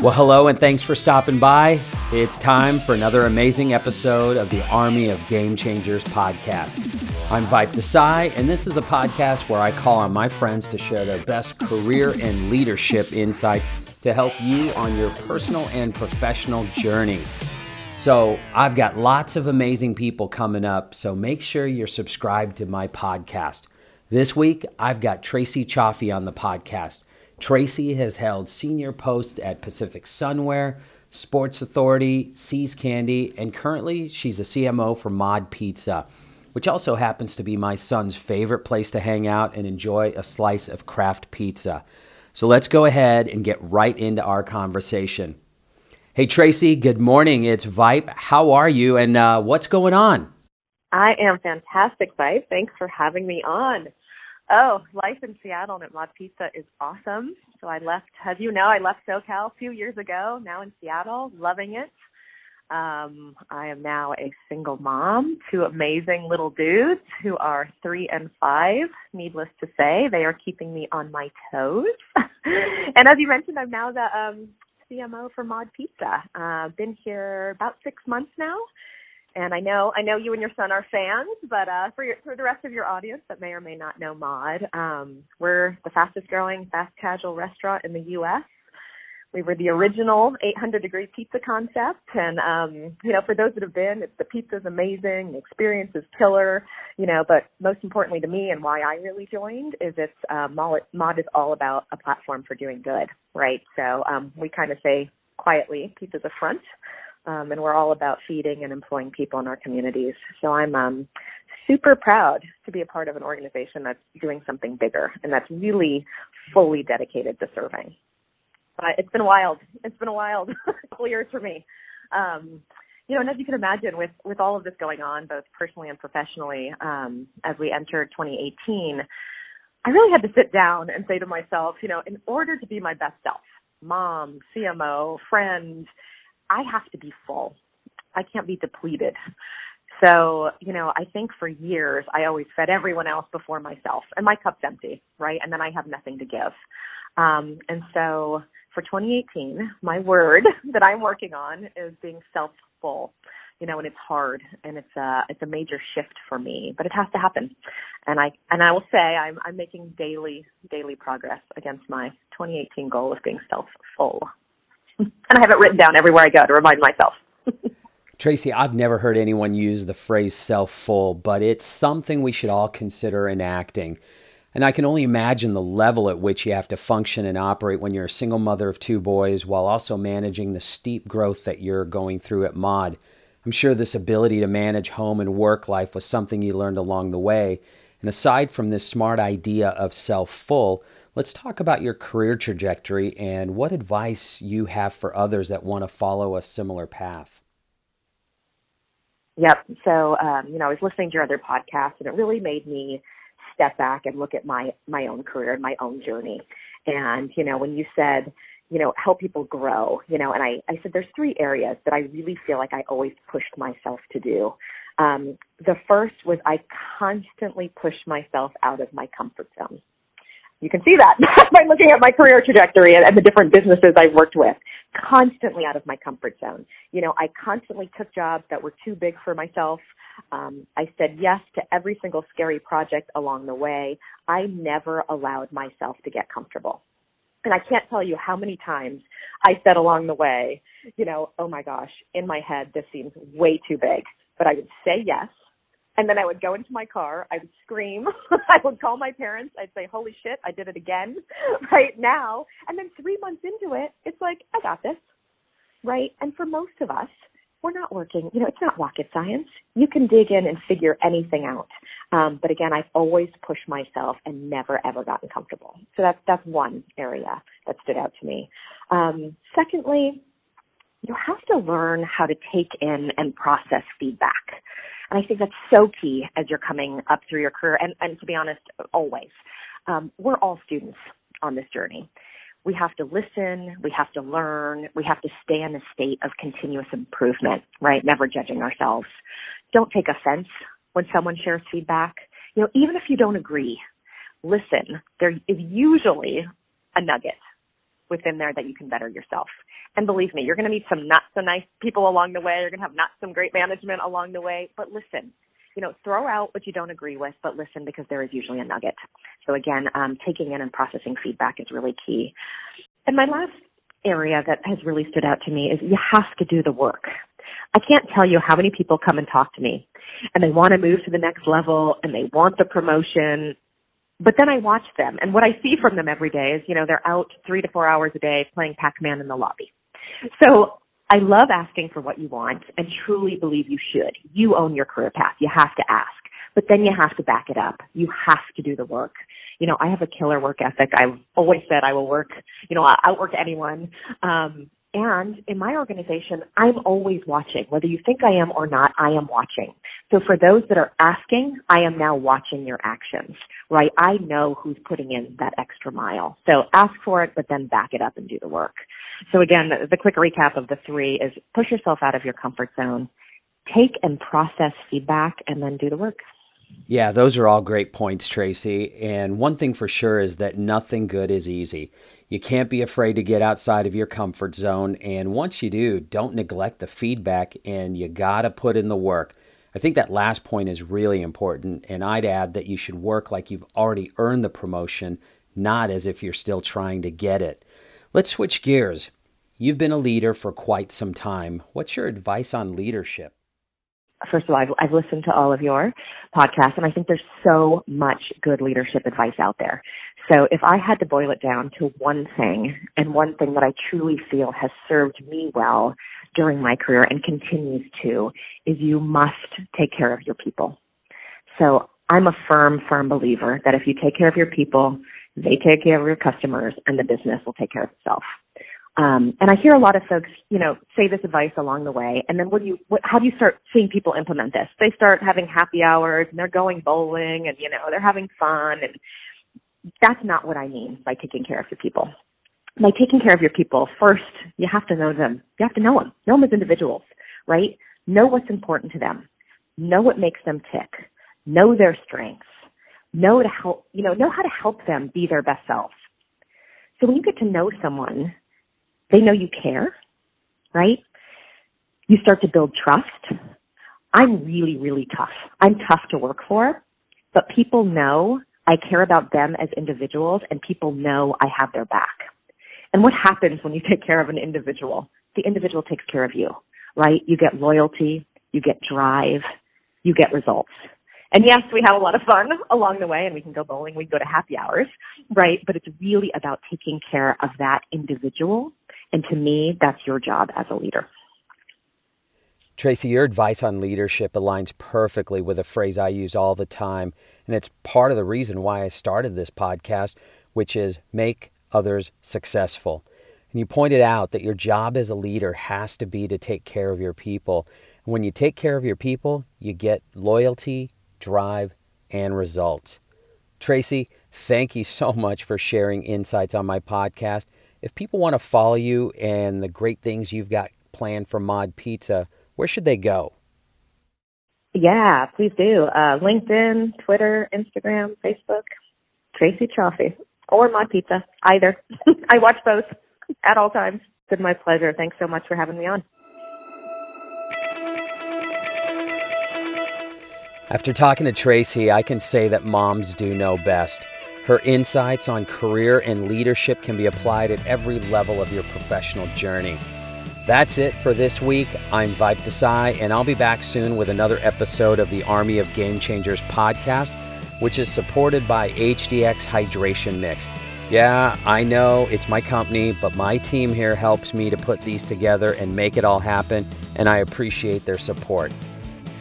Well, hello, and thanks for stopping by. It's time for another amazing episode of the Army of Game Changers podcast. I'm Vipe Desai, and this is a podcast where I call on my friends to share their best career and leadership insights to help you on your personal and professional journey. So, I've got lots of amazing people coming up, so make sure you're subscribed to my podcast. This week, I've got Tracy Chaffee on the podcast. Tracy has held senior posts at Pacific Sunwear, Sports Authority, See's Candy, and currently she's a CMO for Mod Pizza, which also happens to be my son's favorite place to hang out and enjoy a slice of craft pizza. So let's go ahead and get right into our conversation. Hey, Tracy, good morning. It's Vipe. How are you and uh, what's going on? I am fantastic, Vipe. Thanks for having me on. Oh, life in Seattle and at Mod Pizza is awesome. So I left, as you know, I left SoCal a few years ago. Now in Seattle, loving it. Um, I am now a single mom, two amazing little dudes who are three and five. Needless to say, they are keeping me on my toes. and as you mentioned, I'm now the um, CMO for Mod Pizza. Uh, been here about six months now and I know I know you and your son are fans, but uh, for your, for the rest of your audience that may or may not know Mod, um, we're the fastest growing fast casual restaurant in the U.S. We were the original 800 degree pizza concept, and um, you know, for those that have been, it's, the pizza's amazing, the experience is killer, you know. But most importantly to me, and why I really joined, is it's uh, Mod, Mod is all about a platform for doing good, right? So um, we kind of say quietly, pizza's a front um, and we're all about feeding and employing people in our communities. So I'm um, super proud to be a part of an organization that's doing something bigger and that's really fully dedicated to serving. But it's been wild. It's been a wild couple years for me. Um, you know, and as you can imagine, with with all of this going on, both personally and professionally, um, as we entered 2018, I really had to sit down and say to myself, you know, in order to be my best self, mom, CMO, friend, I have to be full. I can't be depleted. So, you know, I think for years I always fed everyone else before myself and my cup's empty, right? And then I have nothing to give. Um, and so for 2018, my word that I'm working on is being self full. You know, and it's hard and it's a it's a major shift for me, but it has to happen. And I and I will say I'm I'm making daily daily progress against my 2018 goal of being self full and I have it written down everywhere I go to remind myself. Tracy, I've never heard anyone use the phrase self full, but it's something we should all consider enacting. And I can only imagine the level at which you have to function and operate when you're a single mother of two boys while also managing the steep growth that you're going through at Mod. I'm sure this ability to manage home and work life was something you learned along the way. And aside from this smart idea of self full, Let's talk about your career trajectory and what advice you have for others that want to follow a similar path. Yep. So, um, you know, I was listening to your other podcast and it really made me step back and look at my, my own career and my own journey. And, you know, when you said, you know, help people grow, you know, and I, I said there's three areas that I really feel like I always pushed myself to do. Um, the first was I constantly pushed myself out of my comfort zone you can see that by looking at my career trajectory and, and, the different businesses I've worked with. Constantly out of my comfort zone. You know, I constantly took jobs that were too big for myself. Um, I said yes to every single scary project along the way. I never allowed myself to get comfortable. And I can't tell you how many times I said along the way, you know, oh my gosh, in my head, this seems way too big. But I would say yes and then I would go into my car, I would scream, I would call my parents, I'd say, Holy shit, I did it again right now. And then three months into it, it's like, I got this. Right? And for most of us, we're not working, you know, it's not rocket science. You can dig in and figure anything out. Um, but again, I've always pushed myself and never ever gotten comfortable. So that's that's one area that stood out to me. Um, secondly, you have to learn how to take in and process feedback. And I think that's so key as you're coming up through your career. And, and to be honest, always. Um, we're all students on this journey. We have to listen, we have to learn, we have to stay in a state of continuous improvement, right? Never judging ourselves. Don't take offense when someone shares feedback. You know, even if you don't agree, listen. There is usually a nugget within there that you can better yourself. And believe me, you're going to meet some not so nice people along the way. You're going to have not some great management along the way. But listen, you know, throw out what you don't agree with, but listen because there is usually a nugget. So again, um, taking in and processing feedback is really key. And my last area that has really stood out to me is you have to do the work. I can't tell you how many people come and talk to me and they want to move to the next level and they want the promotion. But then I watch them and what I see from them every day is, you know, they're out three to four hours a day playing Pac-Man in the lobby. So I love asking for what you want and truly believe you should. You own your career path. You have to ask, but then you have to back it up. You have to do the work. You know, I have a killer work ethic. I've always said I will work, you know, I'll outwork anyone. Um, and in my organization, I'm always watching. Whether you think I am or not, I am watching. So for those that are asking, I am now watching your actions, right? I know who's putting in that extra mile. So ask for it, but then back it up and do the work. So again, the quick recap of the three is push yourself out of your comfort zone, take and process feedback, and then do the work. Yeah, those are all great points, Tracy. And one thing for sure is that nothing good is easy. You can't be afraid to get outside of your comfort zone. And once you do, don't neglect the feedback and you got to put in the work. I think that last point is really important. And I'd add that you should work like you've already earned the promotion, not as if you're still trying to get it. Let's switch gears. You've been a leader for quite some time. What's your advice on leadership? First of all, I've, I've, listened to all of your podcasts and I think there's so much good leadership advice out there. So if I had to boil it down to one thing and one thing that I truly feel has served me well during my career and continues to is you must take care of your people. So I'm a firm, firm believer that if you take care of your people, they take care of your customers and the business will take care of itself. Um, and I hear a lot of folks, you know, say this advice along the way. And then what do you, what, how do you start seeing people implement this? They start having happy hours and they're going bowling and, you know, they're having fun. And that's not what I mean by taking care of your people. By taking care of your people, first, you have to know them. You have to know them. Know them as individuals, right? Know what's important to them. Know what makes them tick. Know their strengths know to help, you know, know how to help them be their best selves. So when you get to know someone, they know you care, right? You start to build trust. I'm really, really tough. I'm tough to work for, but people know I care about them as individuals and people know I have their back. And what happens when you take care of an individual? The individual takes care of you, right? You get loyalty, you get drive, you get results. And yes, we have a lot of fun along the way and we can go bowling, we can go to happy hours, right? But it's really about taking care of that individual. And to me, that's your job as a leader. Tracy, your advice on leadership aligns perfectly with a phrase I use all the time. And it's part of the reason why I started this podcast, which is make others successful. And you pointed out that your job as a leader has to be to take care of your people. And when you take care of your people, you get loyalty, drive, and results. Tracy, thank you so much for sharing insights on my podcast. If people want to follow you and the great things you've got planned for Mod Pizza, where should they go? Yeah, please do. Uh, LinkedIn, Twitter, Instagram, Facebook, Tracy Chaffee, or Mod Pizza, either. I watch both at all times. It's been my pleasure. Thanks so much for having me on. After talking to Tracy, I can say that moms do know best. Her insights on career and leadership can be applied at every level of your professional journey. That's it for this week. I'm Vipe Desai, and I'll be back soon with another episode of the Army of Game Changers podcast, which is supported by HDX Hydration Mix. Yeah, I know it's my company, but my team here helps me to put these together and make it all happen, and I appreciate their support.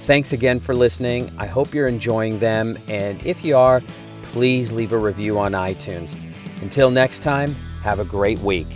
Thanks again for listening. I hope you're enjoying them. And if you are, please leave a review on iTunes. Until next time, have a great week.